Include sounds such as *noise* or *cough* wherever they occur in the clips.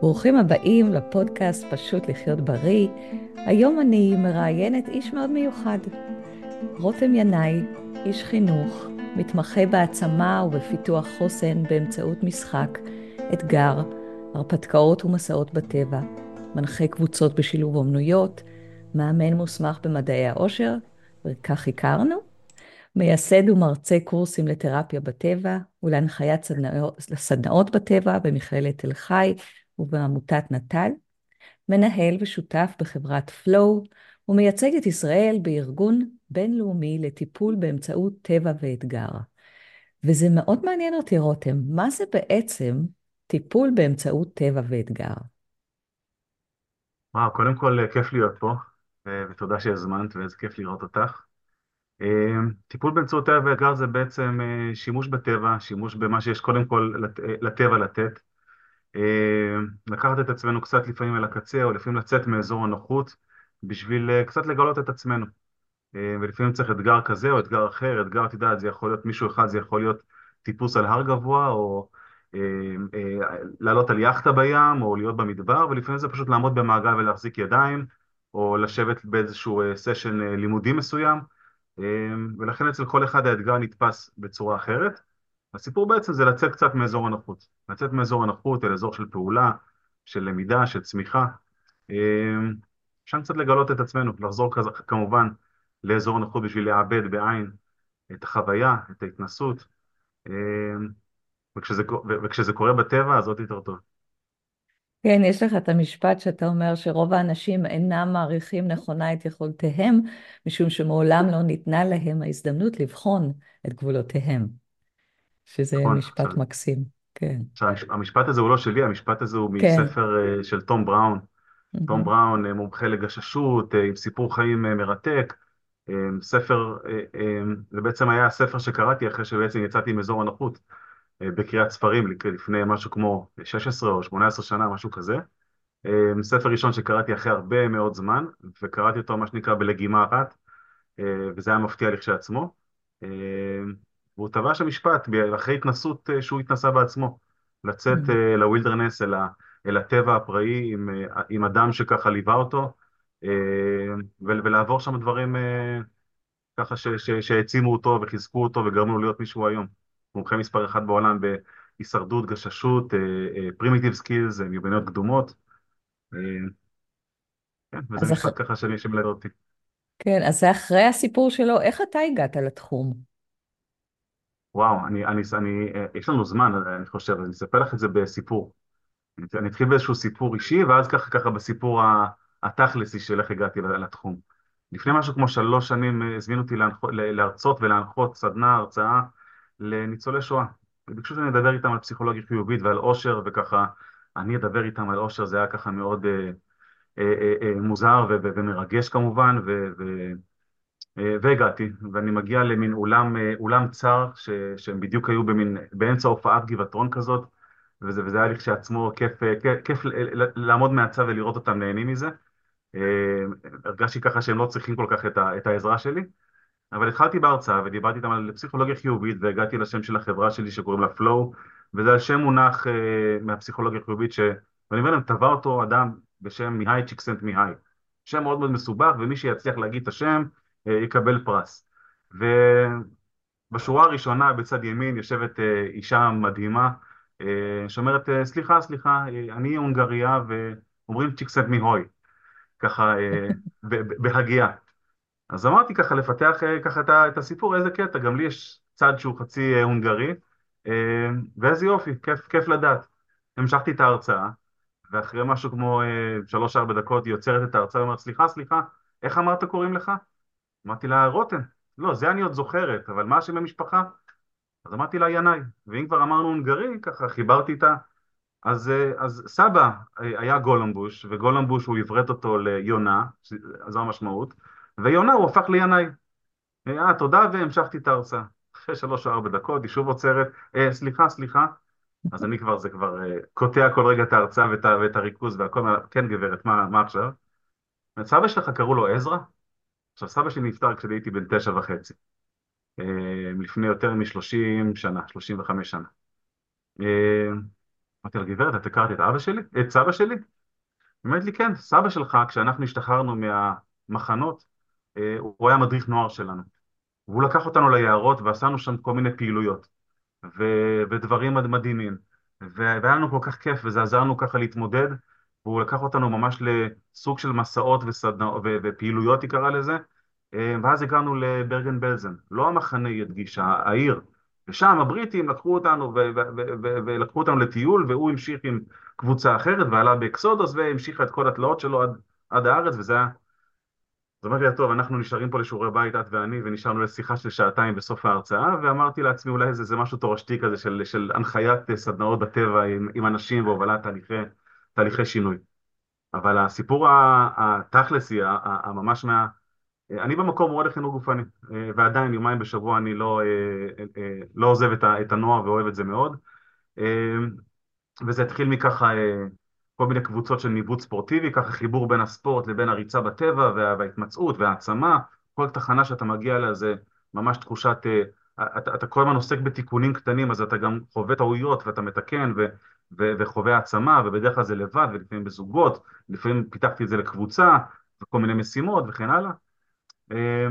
ברוכים הבאים לפודקאסט פשוט לחיות בריא. היום אני מראיינת איש מאוד מיוחד. רותם ינאי, איש חינוך, מתמחה בהעצמה ובפיתוח חוסן באמצעות משחק, אתגר, הרפתקאות ומסעות בטבע, מנחה קבוצות בשילוב אומנויות, מאמן מוסמך במדעי העושר, וכך הכרנו, מייסד ומרצה קורסים לתרפיה בטבע ולהנחיית סדנאות, סדנאות בטבע במכללת תל חי ובעמותת נט"ל, מנהל ושותף בחברת פלואו, ומייצג את ישראל בארגון בינלאומי לטיפול באמצעות טבע ואתגר. וזה מאוד מעניין אותי, רותם, מה זה בעצם טיפול באמצעות טבע ואתגר? וואו, קודם כל כיף להיות פה, ותודה שהזמנת, ואיזה כיף לראות אותך. אה, טיפול באמצעות טבע ואתגר זה בעצם אה, שימוש בטבע, שימוש במה שיש קודם כל לטבע לתת. אה, לקחת את עצמנו קצת לפעמים אל הקצה, או לפעמים לצאת מאזור הנוחות, בשביל קצת לגלות את עצמנו. ולפעמים צריך אתגר כזה או אתגר אחר, אתגר, את יודעת, זה יכול להיות מישהו אחד, זה יכול להיות טיפוס על הר גבוה, או לעלות על יאכטה בים, או להיות במדבר, ולפעמים זה פשוט לעמוד במעגל ולהחזיק ידיים, או לשבת באיזשהו סשן לימודי מסוים. אמ, ולכן אצל כל אחד האתגר נתפס בצורה אחרת. הסיפור בעצם זה לצאת קצת מאזור הנוחות, לצאת מאזור הנוחות אל אזור של פעולה, של למידה, של צמיחה. אמ, אפשר קצת לגלות את עצמנו, לחזור כמובן לאזור הנוחות בשביל לעבד בעין את החוויה, את ההתנסות, אמ, וכשזה, וכשזה קורה בטבע אז עוד יותר טוב. כן, יש לך את המשפט שאתה אומר שרוב האנשים אינם מעריכים נכונה את יכולותיהם, משום שמעולם לא ניתנה להם ההזדמנות לבחון את גבולותיהם, שזה נכון, משפט עכשיו, מקסים, כן. המשפט הזה הוא לא שלי, המשפט הזה הוא כן. מספר אה, של תום בראון. תום בראון, אה, מומחה לגששות, אה, עם סיפור חיים מרתק. ספר, זה בעצם היה הספר שקראתי אחרי שבעצם יצאתי מאזור הנוחות. אה, בקריאת ספרים לפני משהו כמו 16 או 18 שנה, משהו כזה. אה, ספר ראשון שקראתי אחרי הרבה מאוד זמן, וקראתי אותו מה שנקרא בלגימה אחת, אה, וזה היה מפתיע לכשעצמו. והוא טבע שם משפט, אחרי התנסות שהוא התנסה בעצמו, לצאת ל wilderness, אל, ה, אל הטבע הפראי עם, עם אדם שככה ליווה אותו, ולעבור שם דברים ככה שהעצימו אותו וחיזקו אותו וגרמו לו להיות מישהו היום. מומחה מספר אחת בעולם בהישרדות, גששות, primitive skills, מיומנויות קדומות. אה, כן, וזה משפט אח... ככה שלי שמלד אותי. כן, אז זה אחרי הסיפור שלו, איך אתה הגעת לתחום? וואו, אני, אני, אני, אה, יש לנו זמן, אני חושב, אני אספר לך את זה בסיפור. אני אתחיל באיזשהו סיפור אישי, ואז ככה ככה בסיפור התכלסי של איך הגעתי לתחום. לפני משהו כמו שלוש שנים אה, הזמינו אותי להרצות ולהנחות סדנה, הרצאה לניצולי שואה. וביקשו שאני אדבר איתם על פסיכולוגיה חיובית ועל עושר, וככה, אני אדבר איתם על עושר, זה היה ככה מאוד אה, אה, אה, אה מוזר ו- ו- ומרגש כמובן, ו- ו- אה, והגעתי, ואני מגיע למין אולם, אה, אולם צר, ש- שהם בדיוק היו במין, באמצע הופעת גבעתרון כזאת, וזה, וזה היה לי כשעצמו כיף, כיף, כיף לעמוד מהצד ולראות אותם נהנים מזה. הרגשתי ככה שהם לא צריכים כל כך את, ה, את העזרה שלי. אבל התחלתי בהרצאה ודיברתי איתם על פסיכולוגיה חיובית והגעתי לשם של החברה שלי שקוראים לה פלואו וזה על שם מונח uh, מהפסיכולוגיה החיובית ש... ואני אומר להם, טבע אותו אדם בשם מיהי צ'יקסנט מיהי. שם מאוד מאוד מסובך ומי שיצליח להגיד את השם uh, יקבל פרס. ובשורה הראשונה בצד ימין יושבת uh, אישה מדהימה uh, שאומרת, uh, סליחה, סליחה, uh, אני הונגריה ואומרים צ'יקסנט מיהוי. ככה uh, בהגייה. אז אמרתי ככה לפתח אה, ככה את הסיפור, איזה קטע, גם לי יש צד שהוא חצי אה, הונגרי, אה, ואיזה יופי, כיף, כיף לדעת. המשכתי את ההרצאה, ואחרי משהו כמו שלוש-ארבע דקות היא עוצרת את ההרצאה ואומרת, סליחה, סליחה, איך אמרת קוראים לך? אמרתי לה, רותם. לא, זה אני עוד זוכרת, אבל מה השם במשפחה? אז אמרתי לה, ינאי. ואם כבר אמרנו הונגרי, ככה חיברתי איתה. אז, אז סבא היה גולמבוש, וגולמבוש הוא עברת אותו ליונה, זו המשמעות. ויונה הוא הפך לינאי. אה, תודה, והמשכתי את ההרצאה. אחרי שלוש או ארבע דקות, היא שוב עוצרת, אה, סליחה, סליחה. אז אני כבר, זה כבר אה, קוטע כל רגע את ההרצאה ואת, ואת הריכוז והכל, כן גברת, מה, מה עכשיו? סבא שלך קראו לו עזרא? עכשיו, סבא שלי נפטר כשאני הייתי בן תשע וחצי. אה, לפני יותר משלושים שנה, שלושים וחמש שנה. אה, אמרתי לה, גברת, את הכרת את אבא שלי? את סבא שלי? היא אומרת לי, כן, סבא שלך, כשאנחנו השתחררנו מהמחנות, הוא היה מדריך נוער שלנו. והוא לקח אותנו ליערות ועשינו שם כל מיני פעילויות ו- ודברים מד- מדהימים. ו- והיה לנו כל כך כיף וזה עזר לנו ככה להתמודד. והוא לקח אותנו ממש לסוג של מסעות וסדנא- ו- ופעילויות, היא קראה לזה. אה, ואז הגענו לברגן בלזן, לא המחנה היא הדגישה, העיר. ושם הבריטים לקחו אותנו ו- ו- ו- ולקחו אותנו לטיול, והוא המשיך עם קבוצה אחרת ועלה באקסודוס והמשיך את כל התלאות שלו עד, עד הארץ, וזה היה אז אמרתי לה, טוב, אנחנו נשארים פה לשיעורי בית, את ואני, ונשארנו לשיחה של שעתיים בסוף ההרצאה, ואמרתי לעצמי, אולי זה, זה משהו תורשתי כזה של, של הנחיית סדנאות בטבע עם, עם אנשים והובלת תהליכי, תהליכי שינוי. אבל הסיפור התכלסי, הממש מה... אני במקור מורה לחינוך גופני, אה, ועדיין יומיים בשבוע אני לא, אה, אה, לא עוזב את הנוער ואוהב את זה מאוד. אה, וזה התחיל מככה אה, כל מיני קבוצות של ניווט ספורטיבי, ככה חיבור בין הספורט לבין הריצה בטבע וה- וההתמצאות והעצמה, כל תחנה שאתה מגיע אליה זה ממש תחושת, אה, אתה, אתה כל הזמן עוסק בתיקונים קטנים, אז אתה גם חווה טעויות ואתה מתקן ו, ו, וחווה העצמה, ובדרך כלל זה לבד ולפעמים בזוגות, לפעמים פיתחתי את זה לקבוצה וכל מיני משימות וכן הלאה. אה,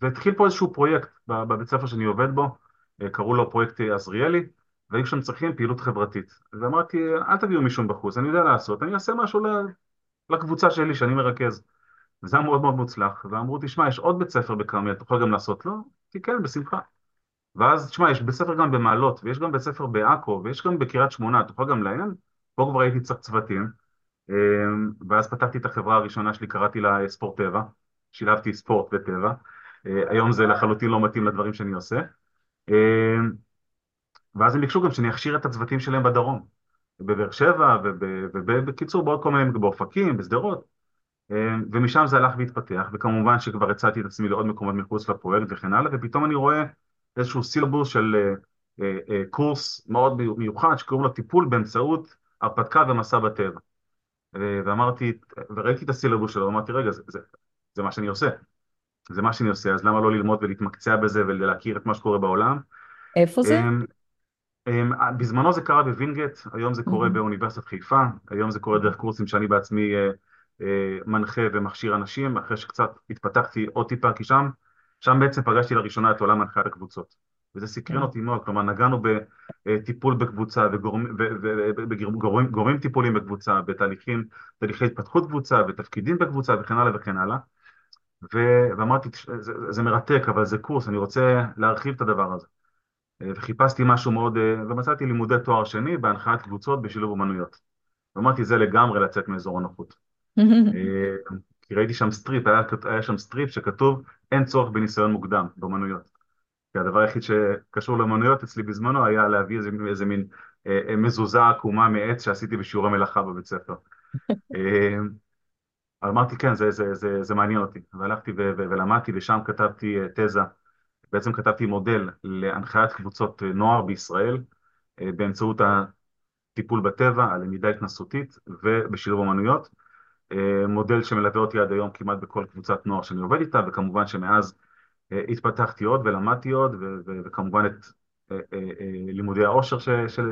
והתחיל פה איזשהו פרויקט בבית ספר שאני עובד בו, אה, קראו לו פרויקט עזריאלי, והיו שם צריכים פעילות חברתית. ואמרתי, אל תביאו מישהו מבחוץ, אני יודע לעשות, אני אעשה משהו לקבוצה שלי שאני מרכז. וזה היה מאוד מאוד מוצלח, ואמרו, תשמע, יש עוד בית ספר בכרמיאל, אתה יכול גם לעשות? לא? אמרתי, כן, בשמחה. ואז, תשמע, יש בית ספר גם במעלות, ויש גם בית ספר בעכו, ויש גם בקריית שמונה, אתה יכול גם להם? פה כבר הייתי צריך צוותים. אה, ואז פתחתי את החברה הראשונה שלי, קראתי לה ספורט טבע, שילבתי ספורט וטבע. אה, היום זה לחלוטין לא מתאים לדברים שאני עושה. ואז הם ביקשו גם שאני אכשיר את הצוותים שלהם בדרום, בבאר שבע, ובקיצור בעוד כל מיני, באופקים, בשדרות, אה, ומשם זה הלך והתפתח, וכמובן שכבר הצעתי את עצמי לעוד מקומות מחוץ לפרויקט וכן הלאה, ופתאום אני רואה איזשהו סילבוס של אה, אה, אה, קורס מאוד מיוחד שקוראים לו טיפול באמצעות הרפתקה ומסע בטבע. ואמרתי, וראיתי את הסילבוס שלו, ואמרתי, רגע, זה, זה, זה מה שאני עושה, זה מה שאני עושה, אז למה לא ללמוד ולהתמקצע בזה ולהכיר את מה שקורה בעולם? איפה זה? אה, אמ, בזמנו זה קרה בווינגייט, היום זה קורה. באוניברסיטת חיפה, היום זה קורה דרך קורסים שאני בעצמי אה, אה, מנחה ומכשיר אנשים, אחרי שקצת התפתחתי עוד טיפה, כי שם, שם בעצם פגשתי לראשונה את עולם הנחיית הקבוצות. וזה סקרן. אותי מאוד, כלומר נגענו בטיפול בקבוצה וגורמים טיפולים בקבוצה, בתהליכים, תהליכי התפתחות קבוצה ותפקידים בקבוצה וכן הלאה וכן הלאה. ו- ואמרתי, זה, זה מרתק, אבל זה קורס, אני רוצה להרחיב את הדבר הזה. וחיפשתי משהו מאוד, אה, ומצאתי לימודי תואר שני בהנחיית קבוצות בשילוב אומנויות. ואמרתי, זה לגמרי לצאת מאזור הנוחות. *laughs* אה, כי ראיתי שם strip, היה, היה שם strip שכתוב, אין צורך בניסיון מוקדם באומנויות. כי הדבר היחיד שקשור לאומנויות אצלי בזמנו היה להביא איזה, איזה מין אה, אה, מזוזה עקומה מעץ שעשיתי בשיעורי מלאכה בבית ספר. *laughs* אה, אמרתי, כן, זה, זה, זה, זה מעניין אותי. והלכתי ו- ו- ולמדתי, ושם כתבתי תזה בעצם כתבתי מודל להנחיית קבוצות נוער בישראל אה, באמצעות הטיפול בטבע, הלמידה התנסותית ובשילוב אמנויות. אה, מודל שמלווה אותי עד היום כמעט בכל קבוצת נוער שאני עובד איתה, וכמובן שמאז אה, התפתחתי עוד ולמדתי עוד, וכמובן את אה, אה, אה, לימודי העושר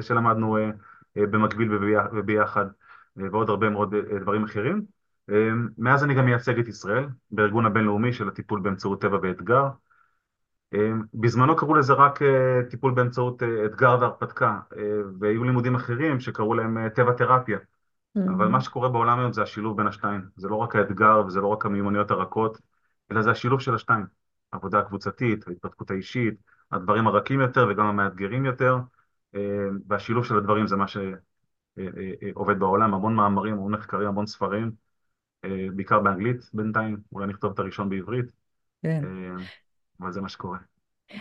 שלמדנו אה, אה, במקביל וביח- וביחד, אה, ועוד הרבה מאוד אה, דברים אחרים. אה, מאז אני גם מייצג את ישראל בארגון הבינלאומי של הטיפול באמצעות טבע ואתגר. אמ, בזמנו קראו לזה רק אה, טיפול באמצעות אה, אתגר והרפתקה, אה, והיו לימודים אחרים שקראו להם טבע תרפיה, אבל מה שקורה בעולם היום זה השילוב בין השתיים, זה לא רק האתגר וזה לא רק המיומנויות הרכות, אלא זה השילוב של השתיים, עבודה קבוצתית, ההתפתחות האישית, הדברים הרכים יותר וגם המאתגרים יותר, והשילוב של הדברים זה מה שעובד בעולם, המון מאמרים, המון מחקרים, המון ספרים, בעיקר באנגלית בינתיים, אולי נכתוב את הראשון בעברית, כן. אה, אבל זה מה שקורה.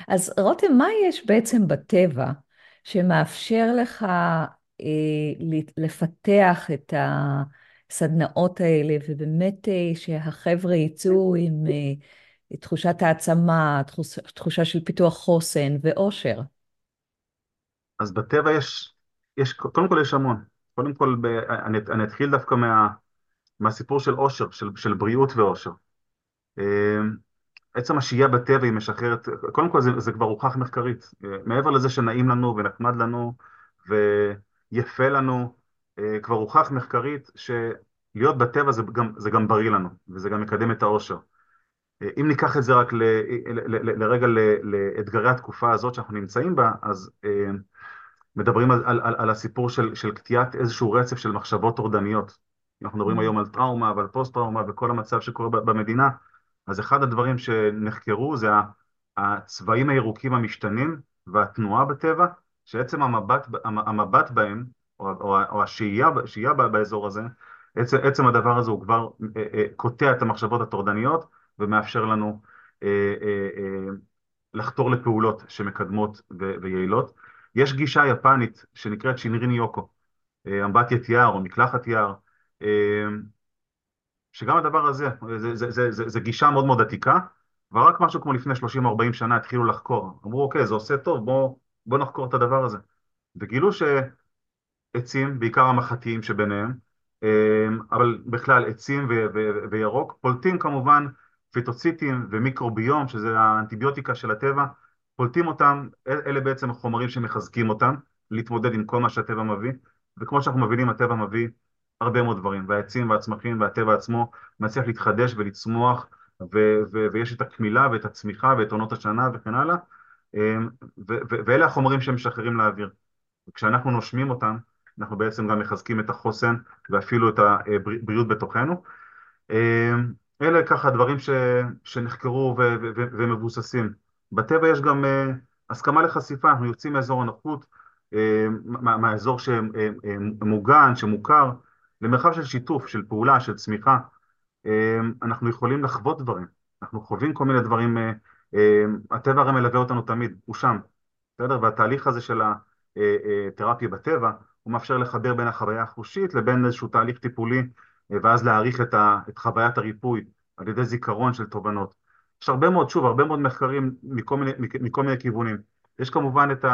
אז רותם, מה יש בעצם בטבע שמאפשר לך אה, לפתח את הסדנאות האלה, ובאמת אה, שהחבר'ה יצאו עם אה, תחושת העצמה, תחוש, תחושה של פיתוח חוסן ואושר? אז בטבע יש, יש, קודם כל יש המון. קודם כל, ב, אני, אני אתחיל דווקא מה, מהסיפור של אושר, של, של בריאות ואושר. עצם השהייה בטבע היא משחררת, קודם כל זה, זה כבר הוכח מחקרית. מעבר לזה שנעים לנו ונחמד לנו, ויפה לנו. אה, כבר הוכח מחקרית שלהיות בטבע זה גם, זה גם בריא לנו, וזה גם מקדם את האושר. אה, אם ניקח את זה רק ל, ל, ל, לרגע לאתגרי התקופה הזאת שאנחנו נמצאים בה, אז אה, מדברים על, על, על הסיפור של, של קטיעת איזשהו רצף של מחשבות טורדניות. אנחנו מדברים היום על טראומה ועל פוסט-טראומה וכל המצב שקורה במדינה, אז אחד הדברים שנחקרו זה הצבעים הירוקים המשתנים והתנועה בטבע, שעצם המבט, המבט בהם, או, או, או השהייה, השהייה באזור הזה, עצם, עצם הדבר הזה הוא כבר אה, אה, קוטע את המחשבות הטורדניות ומאפשר לנו אה, לחתור לפעולות שמקדמות ויעילות. יש גישה יפנית שנקראת שינרין יוקו, אה, אמבטיית יער או מקלחת יער, שגם הדבר הזה, זה, זה, זה, זה, זה גישה מאוד מאוד עתיקה, ורק משהו כמו לפני 30-40 שנה התחילו לחקור. אמרו, אוקיי, זה עושה טוב, בואו בוא נחקור את הדבר הזה. וגילו שעצים, בעיקר המחתיים שביניהם, אה, אבל בכלל עצים ו- ו- וירוק, פולטים כמובן פיטוציטים ומיקרוביום, שזה האנטיביוטיקה של הטבע, פולטים אותם, אלה בעצם החומרים שמחזקים אותם, להתמודד עם כל מה שהטבע מביא, וכמו שאנחנו מבינים, הטבע מביא הרבה מאוד דברים, והעצים והצמחים והטבע עצמו מצליח להתחדש ולצמוח, ו- ו- ויש את הקמילה ואת הצמיחה ואת עונות השנה וכן הלאה, אמ, ו- ו- ואלה החומרים שהם משחררים לאוויר. וכשאנחנו נושמים אותם, אנחנו בעצם גם מחזקים את החוסן ואפילו את הבריאות בתוכנו. אמ, אלה ככה דברים ש- שנחקרו ו- ו- ומבוססים. בטבע יש גם uh, הסכמה לחשיפה, אנחנו יוצאים מאזור הנוחות, uh, מה, מהאזור שמוגן, שמוכר, למרחב של שיתוף, של פעולה, של צמיחה. Uh, אנחנו יכולים לחוות דברים, אנחנו חווים כל מיני דברים, uh, uh, הטבע הרי מלווה אותנו תמיד, הוא שם, בסדר? והתהליך הזה של התרפיה בטבע, הוא מאפשר לחבר בין החוויה החושית לבין איזשהו תהליך טיפולי, ואז להעריך את, ה, את חוויית הריפוי על ידי זיכרון של תובנות. יש הרבה מאוד, שוב, הרבה מאוד מחקרים מכל מיני, מכל מיני כיוונים. יש כמובן את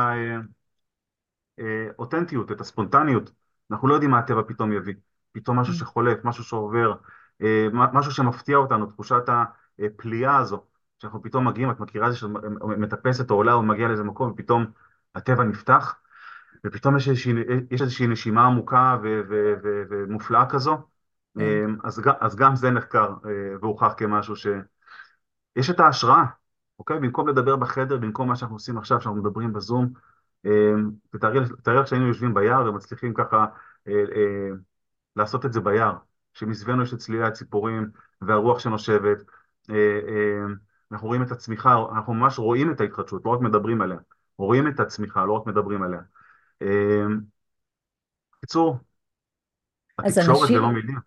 האותנטיות, אה, אה, את הספונטניות. אנחנו לא יודעים מה הטבע פתאום יביא. פתאום משהו שחולף, משהו שעובר, אה, משהו שמפתיע אותנו, תחושת הפליאה הזו, שאנחנו פתאום מגיעים, את מכירה את זה שאת מטפסת או עולה או מגיעה לאיזה מקום, ופתאום הטבע נפתח, ופתאום יש איזושהי, יש איזושהי נשימה עמוקה ומופלאה כזו. כן. אז, אז גם זה נחקר והוכח כמשהו ש... יש את ההשראה, אוקיי? במקום לדבר בחדר, במקום מה שאנחנו עושים עכשיו, שאנחנו מדברים בזום, תתארי לך שהיינו יושבים ביער ומצליחים ככה אה, אה, לעשות את זה ביער, שמסביבנו יש את צלילי הציפורים והרוח שנושבת, אה, אנחנו רואים את הצמיחה, אנחנו ממש רואים את ההתחדשות, לא רק מדברים עליה, רואים את הצמיחה, לא רק מדברים עליה. בקיצור, התקשורת אנשים... זה לא מילים.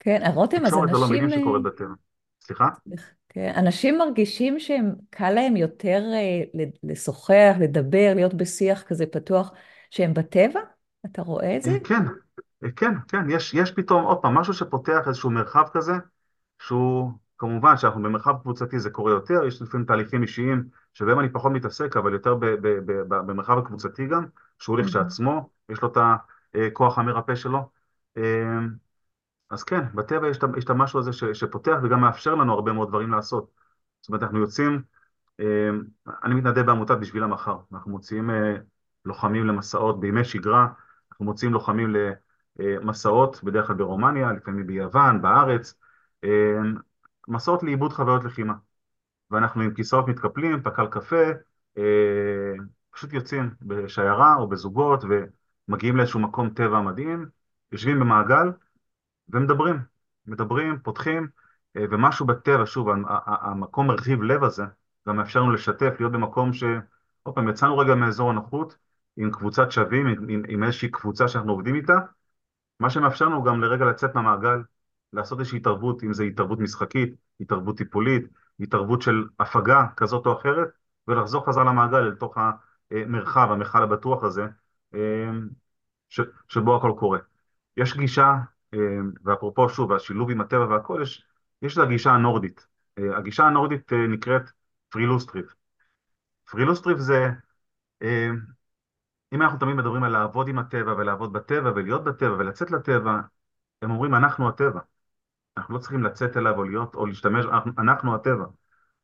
כן, רותם, אז אנשים... התקשורת זה לא מילים שקורית בטבע. סליחה? כן, אנשים מרגישים שהם, קל להם יותר אה, לשוחח, לדבר, להיות בשיח כזה פתוח, שהם בטבע? אתה רואה את זה? כן, כן, כן, יש, יש פתאום, עוד פעם, משהו שפותח איזשהו מרחב כזה, שהוא, כמובן שאנחנו במרחב קבוצתי זה קורה יותר, יש לפעמים תהליכים אישיים שבהם אני פחות מתעסק, אבל יותר ב, ב, ב, ב, במרחב הקבוצתי גם, שהוא לכשעצמו, יש לו את הכוח המרפא שלו. אז כן, בטבע יש את המשהו הזה ש, שפותח וגם מאפשר לנו הרבה מאוד דברים לעשות. זאת אומרת, אנחנו יוצאים, אה, אני מתנדב בעמותת בשביל המחר, אנחנו מוציאים אה, לוחמים למסעות בימי שגרה, אנחנו מוציאים לוחמים למסעות, בדרך כלל ברומניה, לפעמים ביוון, בארץ, אה, מסעות לעיבוד חוויות לחימה. ואנחנו עם כיסאות מתקפלים, פקל קפה, פשוט יוצאים בשיירה או בזוגות ומגיעים לאיזשהו מקום טבע מדהים, יושבים במעגל, ומדברים, מדברים, פותחים, אה, ומשהו בטבע, שוב, המקום מרחיב לב הזה, גם מאפשר לנו לשתף, להיות במקום ש... עוד פעם, יצאנו רגע מאזור הנוחות, עם קבוצת שווים, עם, עם, עם איזושהי קבוצה שאנחנו עובדים איתה, מה שמאפשר לנו גם לרגע לצאת מהמעגל, לעשות איזושהי התערבות, אם זו התערבות משחקית, התערבות טיפולית, התערבות של הפגה כזאת או אחרת, ולחזור חזרה למעגל אל תוך המרחב, המכל הבטוח הזה, אה, ש, שבו הכל קורה. יש גישה אמ, ואפרופו שוב, השילוב עם הטבע והכל, יש, יש את הגישה הנורדית. אה, הגישה הנורדית אה, נקראת פרילוסטריב. פרילוסטריב זה, אמ, אם אנחנו תמיד מדברים על לעבוד עם הטבע ולעבוד בטבע ולהיות בטבע ולצאת לטבע, הם אומרים אנחנו הטבע. אנחנו לא צריכים לצאת אליו או להיות או להשתמש, אנחנו, הטבע.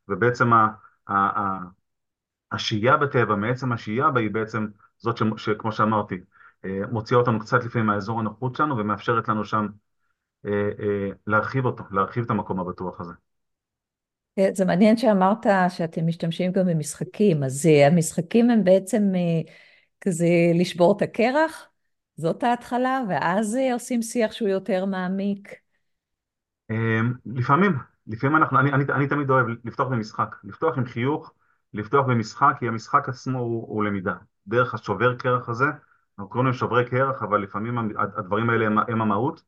ובעצם ה, ה, ה, השהייה בטבע, מעצם השהייה בה היא בעצם זאת ש, שכמו שאמרתי, אה, מוציאה אותנו קצת לפעמים מהאזור הנוחות שלנו ומאפשרת לנו שם אה, אה, להרחיב אותו, להרחיב את המקום הבטוח הזה. זה מעניין שאמרת שאתם משתמשים גם במשחקים, אז המשחקים הם בעצם כזה לשבור את הקרח, זאת ההתחלה, ואז עושים שיח שהוא יותר מעמיק. לפעמים, לפעמים אנחנו, אני, אני, אני תמיד אוהב לפתוח במשחק, לפתוח עם חיוך, לפתוח במשחק, כי המשחק עצמו הוא, הוא למידה. דרך השובר קרח הזה, אנחנו קוראים להם שוברי קרח, אבל לפעמים הדברים האלה הם, הם המהות,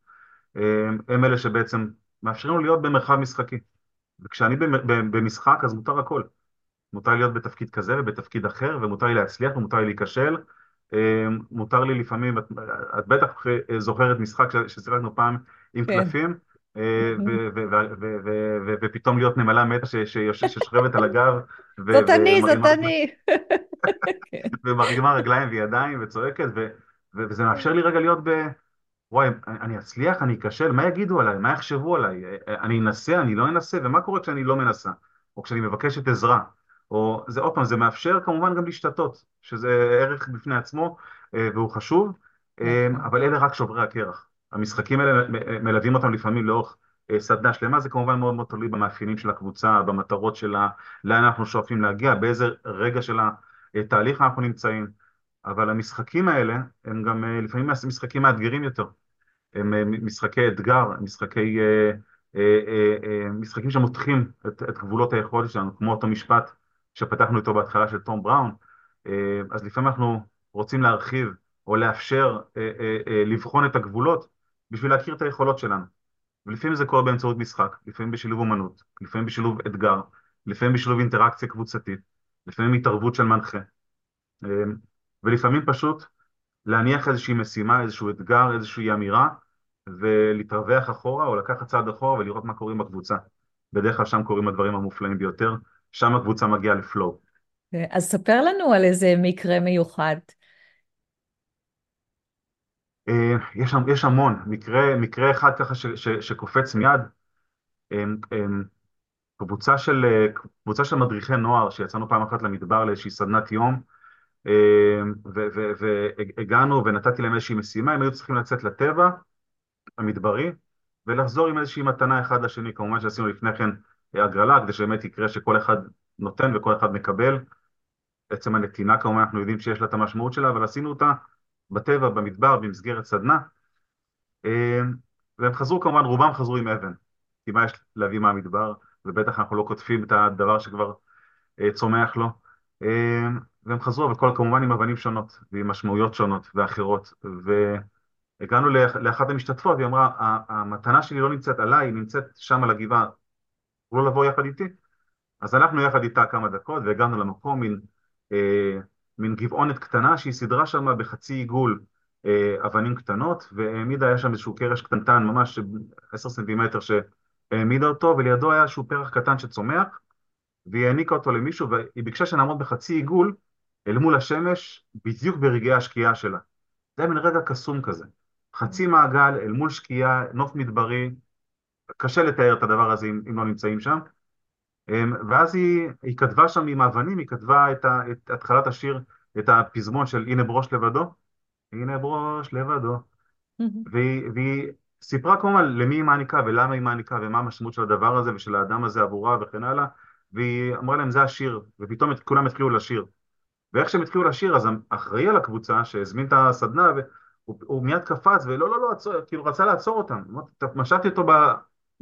הם אלה שבעצם מאפשרים לנו להיות במרחב משחקי. וכשאני במשחק אז מותר הכל. מותר לי להיות בתפקיד כזה ובתפקיד אחר, ומותר לי להצליח ומותר לי להיכשל. מותר לי לפעמים, את, את בטח זוכרת משחק ששיחקנו פעם עם כן. קלפים, אה, ופתאום להיות נמלה מתה ששוכבת על הגב. זאת אני, זאת אני. *laughs* ומרימה רגליים וידיים וצועקת, וזה מאפשר לי רגע להיות ב... וואי, אני אצליח, אני אכשל, מה יגידו עליי, מה יחשבו עליי, אני אנסה, אני לא אנסה, ומה קורה כשאני לא מנסה, או כשאני מבקשת עזרה, או זה עוד פעם, זה מאפשר כמובן גם להשתתות, שזה ערך בפני עצמו אה, והוא חשוב, אה, נכון. אבל אלה רק שוברי הקרח. המשחקים האלה מלווים אותם לפעמים לאורך אה, סדנה שלמה, זה כמובן מאוד מאוד תלוי במאפיינים של הקבוצה, במטרות שלה, לאן אנחנו שואפים להגיע, באיזה רגע של התהליך אנחנו נמצאים, אבל המשחקים האלה הם גם לפעמים משחקים מאתגרים יותר, הם משחקי אתגר, משחקי, משחקים שמותחים את, את גבולות היכולת שלנו, כמו אותו משפט שפתחנו איתו בהתחלה של תום בראון, אז לפעמים אנחנו רוצים להרחיב או לאפשר לבחון את הגבולות בשביל להכיר את היכולות שלנו. ולפעמים זה קורה באמצעות משחק, לפעמים בשילוב אומנות, לפעמים בשילוב אתגר, לפעמים בשילוב אינטראקציה קבוצתית, לפעמים התערבות של מנחה. ולפעמים פשוט להניח איזושהי משימה, איזשהו אתגר, איזושהי אמירה, ולהתרווח אחורה או לקחת צעד אחורה ולראות מה קורה בקבוצה. בדרך כלל שם קורים הדברים המופלאים ביותר, שם הקבוצה מגיעה לפלואו. אז ספר לנו על איזה מקרה מיוחד. אה, יש, יש המון, מקרה, מקרה אחד ככה ש, ש, שקופץ מיד, קבוצה של, קבוצה של מדריכי נוער שיצאנו פעם אחת למדבר לאיזושהי סדנת יום והגענו ונתתי להם איזושהי משימה, הם היו צריכים לצאת לטבע המדברי ולחזור עם איזושהי מתנה אחד לשני, כמובן שעשינו לפני כן הגרלה כדי שבאמת יקרה שכל אחד נותן וכל אחד מקבל, עצם הנתינה כמובן אנחנו יודעים שיש לה את המשמעות שלה, אבל עשינו אותה בטבע, במדבר, במסגרת סדנה. אמ, והם חזרו כמובן, רובם חזרו עם אבן, כי מה יש להביא מהמדבר, ובטח אנחנו לא קוטפים את הדבר שכבר אה, צומח לו. אמ, והם חזרו, אבל כמובן עם אבנים שונות, ועם משמעויות שונות ואחרות. והגענו לאחת המשתתפות, והיא אמרה, המתנה שלי לא נמצאת עליי, היא נמצאת שם על הגבעה, תוכלו לבוא יחד איתי? אז הלכנו יחד איתה כמה דקות, והגענו למקום, מין... אה, מין גבעונת קטנה שהיא סידרה שם בחצי עיגול אה, אבנים קטנות, והעמידה, היה שם איזשהו קרש קטנטן, ממש עשר סנטימטר שהעמידה אותו, ולידו היה איזשהו פרח קטן שצומח, והיא העניקה אותו למישהו, והיא ביקשה שנעמוד בחצי עיגול אל מול השמש, בדיוק ברגעי השקיעה שלה. זה היה מין רגע קסום כזה. חצי מעגל אל מול שקיעה, נוף מדברי, קשה לתאר את הדבר הזה אם, אם לא נמצאים שם. אמ, ואז היא, היא כתבה שם עם האבנים, היא כתבה את, ה, את התחלת השיר, את הפזמון של הנה ברוש לבדו, הנה ברוש לבדו, והיא, והיא סיפרה כמובן למי היא מעניקה ולמה היא מעניקה ומה המשמעות של הדבר הזה ושל האדם הזה עבורה וכן הלאה, והיא אמרה להם זה השיר, ופתאום את, כולם התחילו לשיר. ואיך שהם התחילו לשיר, אז האחראי על הקבוצה שהזמין את הסדנה, הוא, הוא מיד קפץ ולא לא לא, עצור, כאילו רצה לעצור אותם, משכתי אותו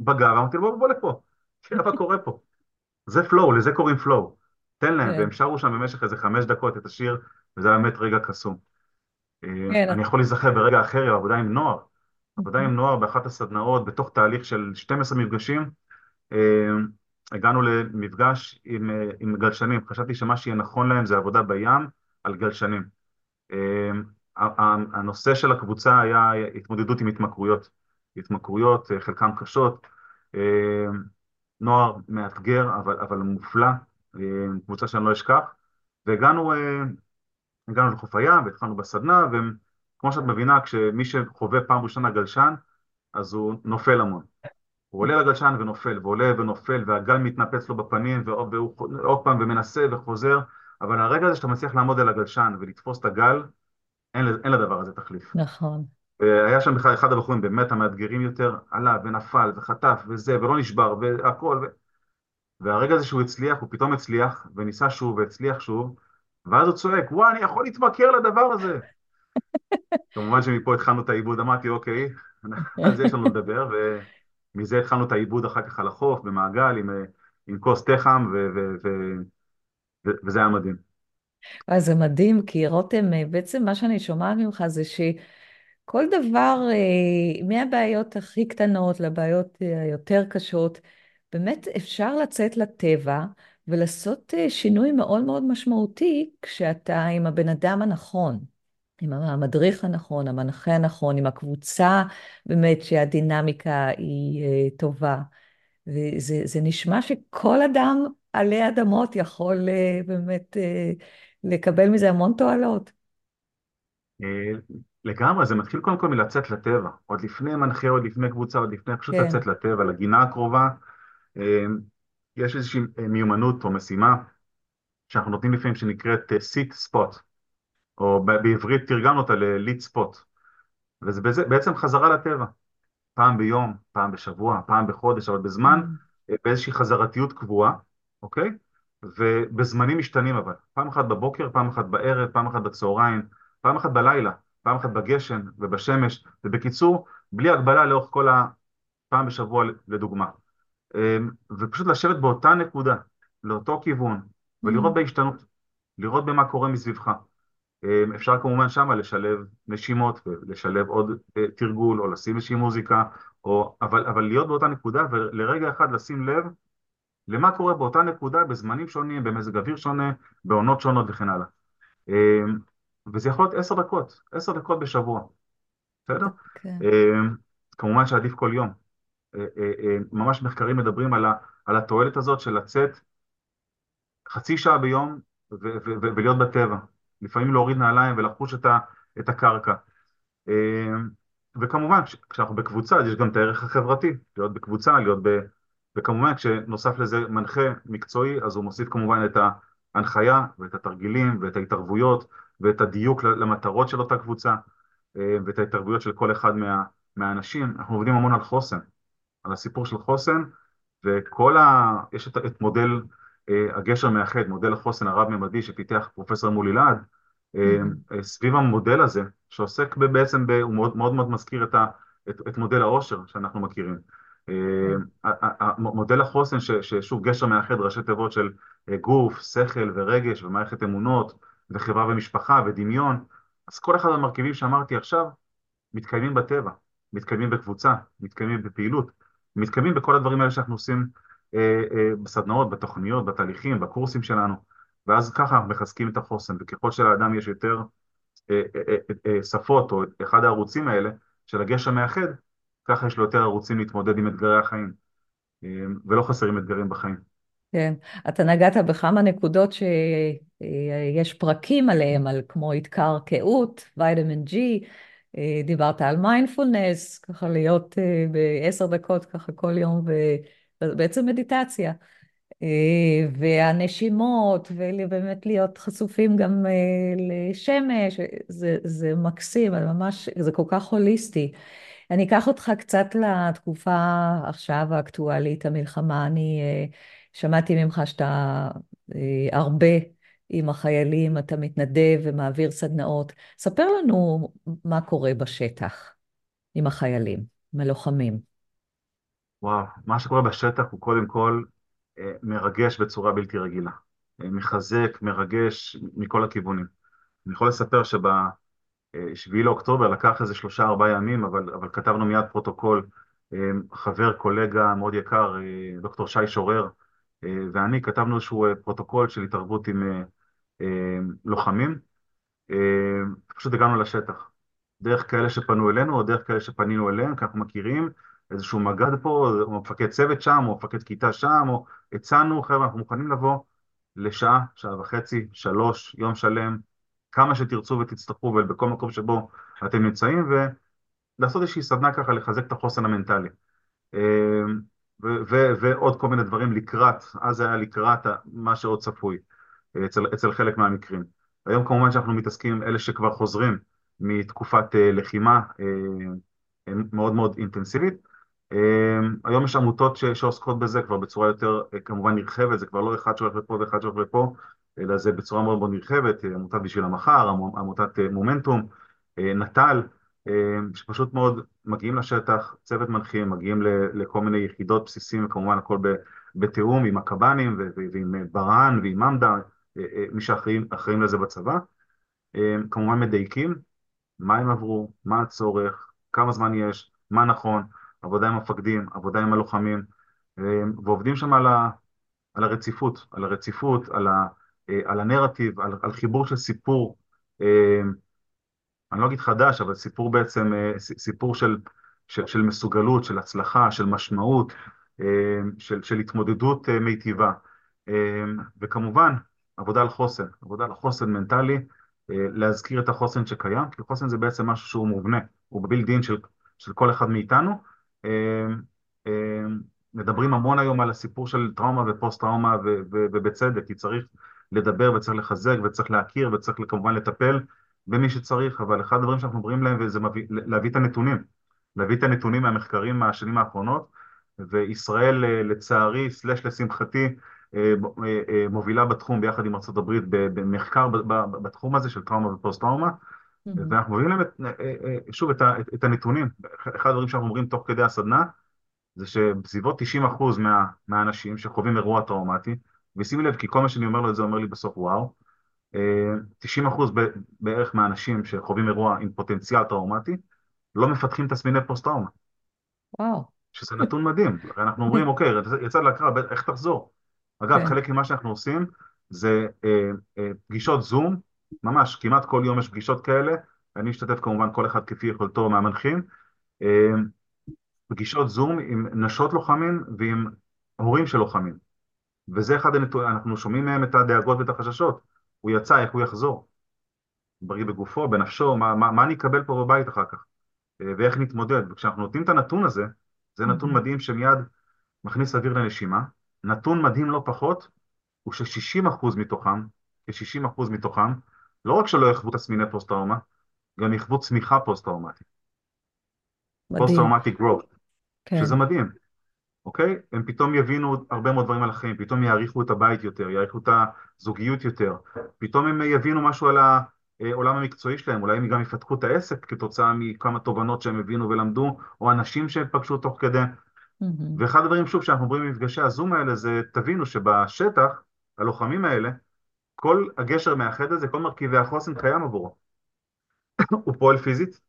בגב, אמרתי לו בוא לפה, תראה מה קורה פה. זה פלואו, לזה קוראים פלואו. תן להם, כן. והם שרו שם במשך איזה חמש דקות את השיר, וזה היה באמת רגע קסום. אה, כן. אני יכול להיזכר ברגע אחר, עבודה עם נוער. עבודה עם נוער באחת הסדנאות, בתוך תהליך של 12 מפגשים, אה, הגענו למפגש עם, אה, עם גלשנים. חשבתי שמה שיהיה נכון להם זה עבודה בים על גלשנים. הנושא של הקבוצה היה התמודדות עם התמכרויות. התמכרויות, חלקן קשות. נוער מאתגר, אבל, אבל מופלא, אה, קבוצה שאני לא אשכח, והגענו אה, הגענו הים והתחלנו בסדנה, וכמו שאת מבינה, כשמי שחווה פעם ראשונה גלשן, אז הוא נופל המון. הוא עולה לגלשן ונופל, ועולה ונופל, והגל מתנפץ לו בפנים, והוא עוד פעם ומנסה וחוזר, אבל הרגע הזה שאתה מצליח לעמוד על הגלשן ולתפוס את הגל, אין, אין לדבר הזה תחליף. נכון. והיה שם בכלל אחד הבחורים באמת המאתגרים יותר, עלה ונפל וחטף וזה, ולא נשבר והכל, ו... והרגע הזה שהוא הצליח, הוא פתאום הצליח, וניסה שוב והצליח שוב, ואז הוא צועק, וואי, אני יכול להתמכר לדבר הזה. *laughs* כמובן שמפה התחלנו את העיבוד, אמרתי, אוקיי, *laughs* על זה יש לנו לדבר, ומזה התחלנו את העיבוד אחר כך על החוף, במעגל, עם, עם כוס תה חם, ו- ו- ו- ו- וזה היה מדהים. אז זה מדהים, כי רותם, אה, בעצם מה שאני שומעת ממך זה שכל דבר, אה, מהבעיות הכי קטנות לבעיות אה, היותר קשות, באמת אפשר לצאת לטבע ולעשות שינוי מאוד מאוד משמעותי כשאתה עם הבן אדם הנכון. עם המדריך הנכון, המנחה הנכון, עם הקבוצה, באמת שהדינמיקה היא טובה. וזה נשמע שכל אדם עלי אדמות יכול באמת לקבל מזה המון תועלות. לגמרי, זה מתחיל קודם כל מלצאת לטבע. עוד לפני מנחה, עוד לפני קבוצה, עוד לפני פשוט כן. לצאת לטבע, לגינה הקרובה. יש איזושהי מיומנות או משימה שאנחנו נותנים לפעמים שנקראת סיט ספוט. או בעברית תרגמנו אותה לליט ספוט. וזה בעצם חזרה לטבע. פעם ביום, פעם בשבוע, פעם בחודש, אבל בזמן, mm. באיזושהי חזרתיות קבועה, אוקיי? ובזמנים משתנים אבל. פעם אחת בבוקר, פעם אחת בערב, פעם אחת בצהריים, פעם אחת בלילה, פעם אחת בגשם ובשמש, ובקיצור, בלי הגבלה לאורך כל הפעם בשבוע לדוגמה. אמ, ופשוט לשבת באותה נקודה, לאותו כיוון, ולראות mm. בהשתנות, לראות במה קורה מסביבך. אמ, אפשר כמובן שמה לשלב נשימות ולשלב עוד אה, תרגול או לשים איזושהי מוזיקה, או, אבל, אבל להיות באותה נקודה ולרגע אחד לשים לב למה קורה באותה נקודה בזמנים שונים, במזג אוויר שונה, בעונות שונות וכן הלאה. וזה יכול להיות עשר דקות, עשר דקות בשבוע, בסדר? כן. אמ, כמובן שעדיף כל יום. אה, אה, ממש מחקרים מדברים על, ה, על התועלת הזאת של לצאת חצי שעה ביום ולהיות בטבע. לפעמים להוריד נעליים ולחוש את, ה, את הקרקע. אמ, וכמובן, כשאנחנו בקבוצה, יש גם את הערך החברתי, להיות בקבוצה, להיות ב... וכמובן, כשנוסף לזה מנחה מקצועי, אז הוא מוסיף כמובן את ההנחיה ואת התרגילים ואת ההתערבויות ואת הדיוק למטרות של אותה קבוצה אמ, ואת ההתערבויות של כל אחד מה, מהאנשים. אנחנו עובדים המון על חוסן, על הסיפור של חוסן, וכל ה... יש את, את מודל אה, הגשר מאחד, מודל החוסן הרב-ממדי שפיתח פרופסור מולי להד, אה, mm-hmm. סביב המודל הזה, שעוסק בעצם, ב, הוא מאוד מאוד, מאוד מזכיר את, ה, את, את מודל העושר שאנחנו מכירים. Mm-hmm. מודל החוסן, ששוב גשר מאחד ראשי תיבות של גוף, שכל ורגש ומערכת אמונות וחברה ומשפחה ודמיון, אז כל אחד מהמרכיבים שאמרתי עכשיו מתקיימים בטבע, מתקיימים בקבוצה, מתקיימים בפעילות, מתקיימים בכל הדברים האלה שאנחנו עושים אה, אה, בסדנאות, בתוכניות, בתהליכים, בקורסים שלנו, ואז ככה אנחנו מחזקים את החוסן, וככל שלאדם יש יותר אה, שפות, או אחד הערוצים האלה של הגש המאחד, ככה יש לו יותר ערוצים להתמודד עם אתגרי החיים, ולא חסרים אתגרים בחיים. כן, אתה נגעת בכמה נקודות שיש פרקים עליהם, על כמו התקרקעות, וייטמין G, דיברת על מיינדפולנס, ככה להיות בעשר דקות ככה כל יום בעצם מדיטציה. אה, והנשימות, ובאמת להיות חשופים גם אה, לשמש, זה, זה מקסים, ממש, זה כל כך הוליסטי. אני אקח אותך קצת לתקופה עכשיו האקטואלית, המלחמה. אני אה, שמעתי ממך שאתה הרבה עם החיילים, אתה מתנדב ומעביר סדנאות. ספר לנו מה קורה בשטח עם החיילים, עם הלוחמים. וואו, מה שקורה בשטח הוא קודם כל אה, מרגש בצורה בלתי רגילה. אה, מחזק, מרגש מכל הכיוונים. אני יכול לספר שב-7 לאוקטובר לקח איזה שלושה ארבעה ימים, אבל, אבל כתבנו מיד פרוטוקול. אה, חבר, קולגה מאוד יקר, דוקטור שי שורר, ואני כתבנו איזשהו פרוטוקול של התערבות עם לוחמים. פשוט הגענו לשטח. דרך כאלה שפנו אלינו, או דרך כאלה שפנינו אליהם, כי אנחנו מכירים, איזשהו מג"ד פה, או מפקד צוות שם, או מפקד כיתה שם, או הצענו, חבר'ה, אנחנו מוכנים לבוא לשעה, שעה וחצי, שלוש, יום שלם, כמה שתרצו ותצטרכו, ובכל מקום שבו אתם נמצאים, ולעשות איזושהי סדנה ככה, לחזק את החוסן המנטלי. אמ, ועוד כל מיני דברים לקראת, אז זה היה לקראת מה שעוד צפוי, אצל, אצל חלק מהמקרים. היום כמובן שאנחנו מתעסקים עם אלה שכבר חוזרים, מתקופת לחימה מאוד מאוד אינטנסיבית. היום יש עמותות שעוסקות בזה כבר בצורה יותר כמובן נרחבת, זה כבר לא אחד שהולך לפה ואחד שהולך לפה, אלא זה בצורה מאוד מאוד נרחבת, עמותת בשביל המחר, עמותת מומנטום, נט"ל, שפשוט מאוד מגיעים לשטח, צוות מנחים, מגיעים לכל מיני יחידות בסיסים, וכמובן הכל בתיאום עם הקב"נים ועם ברה"ן ועם ממד"א, מי שאחראים לזה בצבא, כמובן מדייקים מה הם עברו, מה הצורך, כמה זמן יש, מה נכון, עבודה עם המפקדים, עבודה עם הלוחמים, ועובדים שם על, ה, על הרציפות, על הרציפות, על, ה, על הנרטיב, על, על חיבור של סיפור, אני לא אגיד חדש, אבל סיפור בעצם, סיפור של, של, של מסוגלות, של הצלחה, של משמעות, של, של התמודדות מיטיבה, וכמובן, עבודה על חוסן, עבודה על חוסן מנטלי, להזכיר את החוסן שקיים, כי חוסן זה בעצם משהו שהוא מובנה, הוא בבילד של, של כל אחד מאיתנו. מדברים המון היום על הסיפור של טראומה ופוסט טראומה ובצדק, כי צריך לדבר וצריך לחזק וצריך להכיר וצריך כמובן לטפל במי שצריך, אבל אחד הדברים שאנחנו אומרים להם זה מביא, להביא את הנתונים, להביא את הנתונים מהמחקרים מהשנים האחרונות, וישראל לצערי, סלש לשמחתי, מובילה בתחום ביחד עם ארה"ב במחקר בתחום הזה של טראומה ופוסט טראומה, mm-hmm. ואנחנו מביאים להם את, שוב את, את הנתונים, אחד הדברים שאנחנו אומרים תוך כדי הסדנה, זה שבסביבות 90% מה, מהאנשים שחווים אירוע טראומטי, ושימי לב כי כל מה שאני אומר לו את זה אומר לי בסוף וואו, 90 אחוז בערך מהאנשים שחווים אירוע עם פוטנציאל טראומטי לא מפתחים תסמיני פוסט-טראומה. וואו. שזה נתון מדהים. אנחנו אומרים, אוקיי, יצאת לקרב, איך תחזור? אגב, כן. חלק ממה שאנחנו עושים זה אה, אה, פגישות זום, ממש, כמעט כל יום יש פגישות כאלה, אני משתתף כמובן כל אחד כפי יכולתו מהמנחים, אה, פגישות זום עם נשות לוחמים ועם הורים של לוחמים. וזה אחד הנתונים, אנחנו שומעים מהם את הדאגות ואת החששות. הוא יצא, איך הוא יחזור? בריא בגופו, בנפשו, מה, מה, מה אני אקבל פה בבית אחר כך? אה, ואיך נתמודד? וכשאנחנו נותנים את הנתון הזה, זה נתון מדהים שמיד מכניס אוויר לנשימה. נתון מדהים לא פחות, הוא ש-60% מתוכם, כ-60% מתוכם, לא רק שלא יחוו תסמיני פוסט-טראומה, גם יחוו צמיחה פוסט-טראומטית. post-traumatic growth, כן. שזה מדהים. אוקיי? הם פתאום יבינו הרבה מאוד דברים על החיים, פתאום יעריכו את הבית יותר, יעריכו את הזוגיות יותר, פתאום הם יבינו משהו על העולם המקצועי שלהם, אולי הם גם יפתחו את העסק כתוצאה מכמה תובנות שהם הבינו ולמדו, או אנשים שהם פגשו תוך כדי. Mm-hmm. ואחד הדברים, שוב, שאנחנו אומרים במפגשי הזום האלה, זה תבינו שבשטח, הלוחמים האלה, כל הגשר מאחד הזה, כל מרכיבי החוסן קיים עבורו. *coughs* הוא פועל פיזית,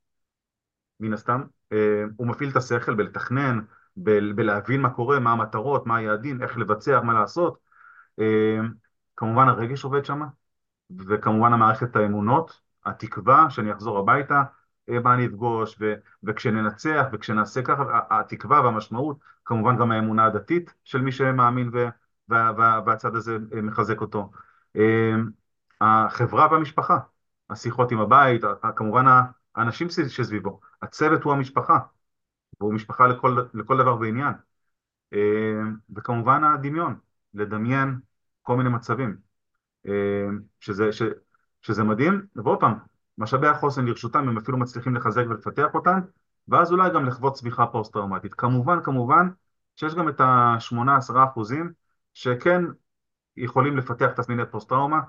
מן הסתם, אה, הוא מפעיל את השכל בלתכנן, ב- בלהבין מה קורה, מה המטרות, מה היעדים, איך לבצע, מה לעשות. אה, כמובן הרגש עובד שם, וכמובן המערכת האמונות, התקווה שאני אחזור הביתה, אה, מה אני אפגוש, ו- וכשננצח וכשנעשה ככה, התקווה והמשמעות, כמובן גם האמונה הדתית של מי שמאמין ו- וה- וה- והצד הזה אה, מחזק אותו. החברה והמשפחה, השיחות עם הבית, כמובן האנשים שסביבו, הצוות הוא המשפחה. והוא משפחה לכל, לכל דבר ועניין. אה, וכמובן הדמיון, לדמיין כל מיני מצבים, אה, שזה, ש, שזה מדהים, ועוד פעם, משאבי החוסן לרשותם, הם אפילו מצליחים לחזק ולפתח אותם, ואז אולי גם לחוות צמיחה פוסט-טראומטית. כמובן, כמובן, שיש גם את ה-8-10 אחוזים שכן יכולים לפתח תסמיני פוסט-טראומה,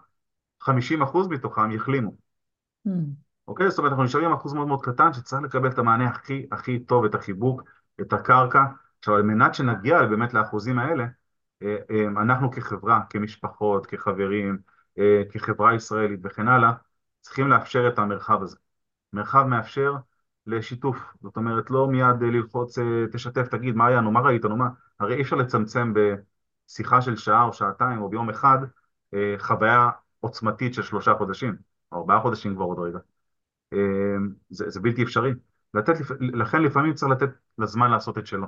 50 אחוז מתוכם יחלימו. Mm. אוקיי? זאת אומרת, אנחנו נשארים עם אחוז מאוד מאוד קטן שצריך לקבל את המענה הכי הכי טוב, את החיבוק, את הקרקע. עכשיו, על מנת שנגיע באמת לאחוזים האלה, אה, אה, אנחנו כחברה, כמשפחות, כחברים, אה, כחברה ישראלית וכן הלאה, צריכים לאפשר את המרחב הזה. מרחב מאפשר לשיתוף, זאת אומרת, לא מיד ללחוץ, תשתף, תגיד, מה היה לנו, מה ראית לנו, מה... הרי אי אפשר לצמצם בשיחה של שעה או שעתיים או ביום אחד חוויה עוצמתית של שלושה חודשים, או ארבעה חודשים כבר עוד רגע. אמ, זה, זה בלתי אפשרי. לתת, לכן לפעמים צריך לתת לזמן לעשות את שלו.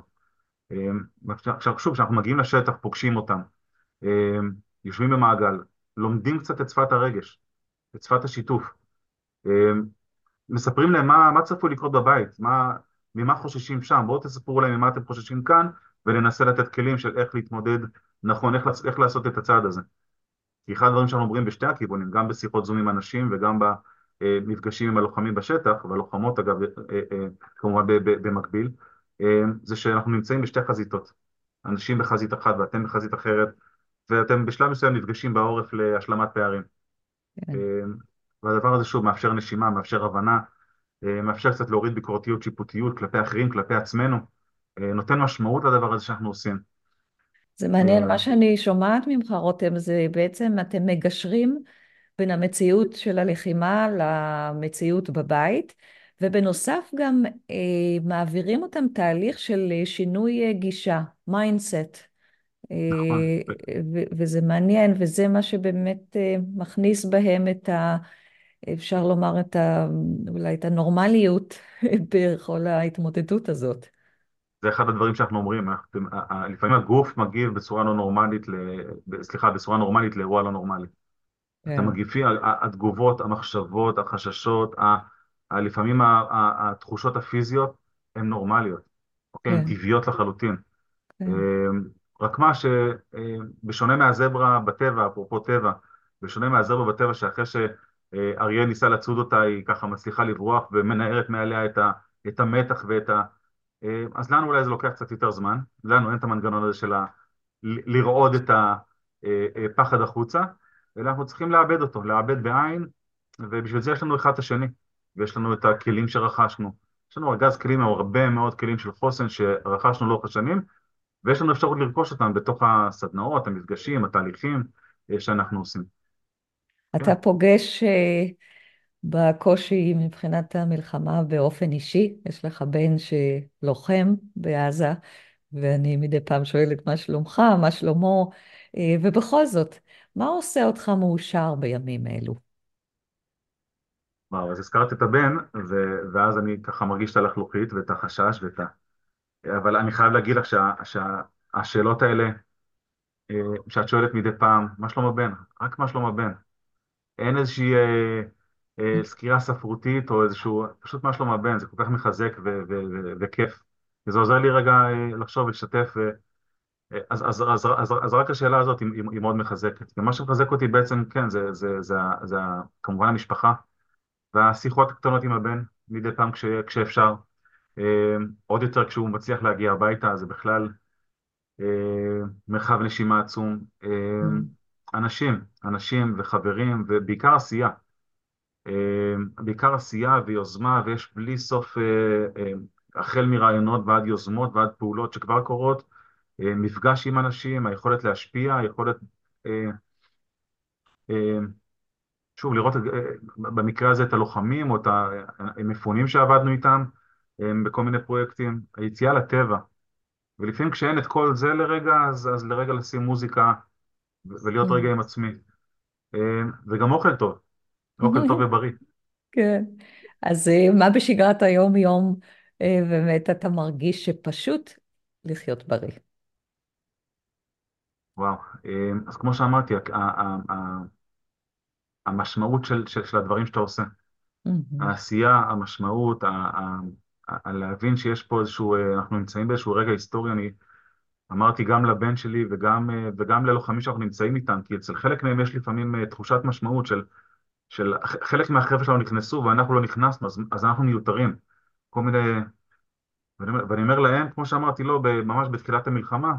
אמ, עכשיו שוב, כשאנחנו מגיעים לשטח, פוגשים אותם, אמ, יושבים במעגל, לומדים קצת את שפת הרגש, את שפת השיתוף, מספרים להם מה, מה צפוי לקרות בבית, מה, ממה חוששים שם, בואו תספרו להם ממה אתם חוששים כאן, וננסה לתת כלים של איך להתמודד נכון, איך, איך לעשות את הצעד הזה. כי אחד הדברים שאנחנו אומרים בשתי הכיוונים, גם בשיחות זום עם אנשים וגם אה, נפגשים עם הלוחמים בשטח, והלוחמות אגב, אה, אה, כמובן במקביל, אה, זה שאנחנו נמצאים בשתי חזיתות. אנשים בחזית אחת ואתם בחזית אחרת, ואתם בשלב מסוים נפגשים בעורף להשלמת פערים. כן. אה, והדבר הזה שוב מאפשר נשימה, מאפשר הבנה, אה, מאפשר קצת להוריד ביקורתיות, שיפוטיות כלפי אחרים, כלפי עצמנו, אה, נותן משמעות לדבר הזה שאנחנו עושים. זה מעניין, מה אה, שאני שומעת ממך, רותם, זה בעצם אתם מגשרים בין המציאות של הלחימה למציאות בבית, ובנוסף גם אה, מעבירים אותם תהליך של אה, שינוי אה, גישה, mindset. אה, נכון, וזה מעניין, וזה מה שבאמת אה, מכניס בהם את ה... אפשר לומר את ה... אולי את הנורמליות *laughs* בכל ההתמודדות הזאת. זה אחד הדברים שאנחנו אומרים, לפעמים הגוף מגיב בצורה לא נורמלית, ל- סליחה, בצורה נורמלית לאירוע לא נורמלי. אתם כן, מגיבים, התגובות, המחשבות, החששות, לפעמים התחושות הפיזיות הן נורמליות, אוקיי? הן כן, טבעיות לחלוטין. כן, אמ, רק מה שבשונה מהזברה בטבע, אפרופו טבע, בשונה מהזברה בטבע שאחרי שאריה ניסה לצוד אותה היא ככה מצליחה לברוח ומנערת מעליה את ה- את המתח ואת ה... אה, אז לנו אולי זה לוקח קצת יותר זמן, לנו אין את המנגנון הזה של ה... לרעוד את הפחד החוצה, אלא אנחנו צריכים לעבד אותו, לעבד בעין, ובשביל זה יש לנו אחד את השני, ויש לנו את הכלים שרכשנו. יש לנו ארגז כלים, הרבה מאוד כלים של חוסן שרכשנו לאורך השנים, ויש לנו אפשרות לרכוש אותם בתוך הסדנאות, המפגשים, התהליכים אה, שאנחנו עושים. כן, אתה פוגש אה, בקושי מבחינת המלחמה באופן אישי, יש לך בן שלוחם בעזה, ואני מדי פעם שואלת מה שלומך, מה שלומו, אה, ובכל זאת, מה עושה אותך מאושר בימים אלו? וואו, אז הזכרת את הבן, ו- ואז אני ככה מרגיש את הלחלוכית ואת החשש ואת ה... אבל אני חייב להגיד לך שה- שהשאלות האלה, אה, שאת שואלת מדי פעם, מה שלום הבן? רק מה שלום הבן. אין איזושהי אה, אה, סקירה ספרותית או איזשהו, פשוט מה שלום הבן, זה כל כך מחזק ו- ו- ו- וכיף. זה עוזר לי רגע אה, לחשוב ולשתף, ו- אז, אז, אז, אז, אז רק השאלה הזאת היא, היא מאוד מחזקת. ומה שמחזק אותי בעצם, כן, זה, זה, זה, זה, זה כמובן המשפחה והשיחות הקטנות עם הבן, מדי פעם כש, כשאפשר. אה, עוד יותר כשהוא מצליח להגיע הביתה, זה בכלל אה, מרחב נשימה עצום. אה, Mm, אנשים, אנשים וחברים, ובעיקר עשייה. אה, בעיקר עשייה ויוזמה, ויש בלי סוף, אה, אה, החל מרעיונות ועד יוזמות ועד פעולות שכבר קורות, אה, מפגש עם אנשים, היכולת להשפיע, היכולת, אה, אה, שוב, לראות אה, במקרה הזה את הלוחמים או את המפונים שעבדנו איתם אה, בכל מיני פרויקטים, היציאה לטבע, ולפעמים כשאין את כל זה לרגע, אז, אז לרגע לשים מוזיקה ולהיות רגע mm. עם עצמי. אה, וגם אוכל טוב, אוכל טוב ובריא. כן. אז אה, מה בשגרת היום-יום אה, באמת אתה מרגיש שפשוט לחיות בריא? וואו, אה, אז כמו שאמרתי, המשמעות של, של, של הדברים שאתה עושה, Mhm. העשייה, המשמעות, ה- ה- ה- להבין שיש פה איזשהו, אה, אנחנו נמצאים באיזשהו רגע היסטורי, אני אמרתי גם לבן שלי וגם, אה, וגם ללוחמים שאנחנו נמצאים איתם, כי אצל חלק מהם יש לפעמים אה, תחושת משמעות של, של חלק מהחבר'ה שלנו נכנסו ואנחנו לא נכנסנו, אז, אז אנחנו מיותרים. כל מיני, ואני, אומר- ואני אומר להם, כמו שאמרתי לו, ב- ממש בתחילת המלחמה,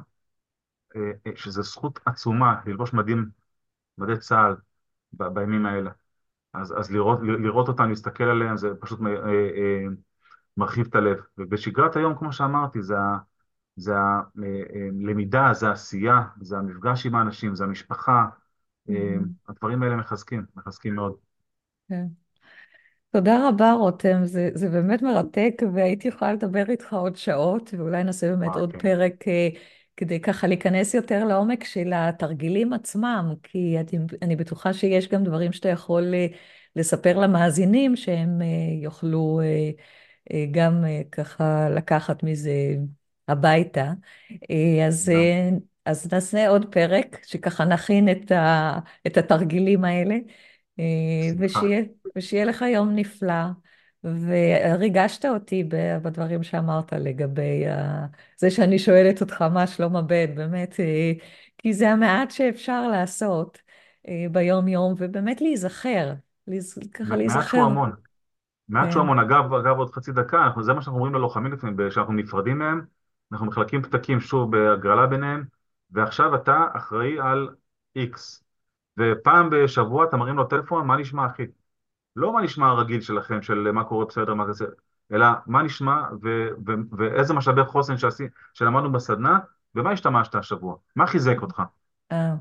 שזו זכות עצומה ללבוש מדים, מדי צה"ל בימים האלה. אז, אז לראות, לראות אותם, להסתכל עליהם, זה פשוט אה, אה, מרחיב את הלב. ובשגרת היום, כמו שאמרתי, זה, זה הלמידה, זה העשייה, זה המפגש עם האנשים, זה המשפחה. אה, Mhm. הדברים האלה מחזקים, מחזקים מאוד. כן. תודה רבה, רותם, זה, זה באמת מרתק, והייתי יכולה לדבר איתך עוד שעות, ואולי נעשה באמת וואי, עוד כן. פרק אה, כדי ככה להיכנס יותר לעומק של התרגילים עצמם, כי אני, אני בטוחה שיש גם דברים שאתה יכול אה, לספר למאזינים, שהם אה, יוכלו אה, גם ככה לקחת מזה הביתה. אז, אה, אז נעשה עוד פרק, שככה נכין את ה, את התרגילים האלה. ושיהיה, ושיהיה לך יום נפלא. וריגשת אותי בדברים שאמרת לגבי ה- זה שאני שואלת אותך מה שלום הבן, באמת, אה, כי זה המעט שאפשר לעשות אה, ביום-יום, ובאמת להיזכר, ככה מעט להיזכר. שהוא המון. מעט כן. שהוא המון. אגב, אגב, עוד חצי דקה, אנחנו, זה מה שאנחנו אומרים ללוחמים לפעמים, כשאנחנו נפרדים מהם, אנחנו מחלקים פתקים שוב בהגרלה ביניהם, ועכשיו אתה אחראי על איקס. ופעם בשבוע אתה מרים לו טלפון, מה נשמע אחי? לא מה נשמע הרגיל שלכם, של מה קורה בסדר, מה כזה, אלא מה נשמע ו- ו- ואיזה משאבי חוסן שעשי, שלמדנו בסדנה, ומה השתמשת השבוע? מה חיזק אותך? אה,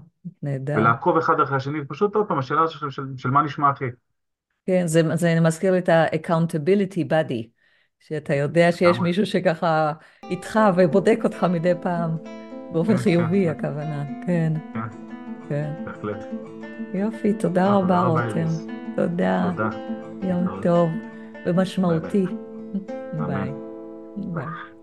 נהדר. ולעקוב אחד אחרי השני, ופשוט עוד פעם, השאלה של, של, של מה נשמע אחי. כן, זה, זה מזכיר לי את ה-accountability buddy, שאתה יודע שיש. מישהו שככה איתך ובודק אותך מדי פעם, באופן כן, חיובי כן, הכוונה, כן, כן, כן. בהחלט. יופי, תודה רבה רותם. תודה, תודה. יום. טוב ומשמעותי. ביי. ביי.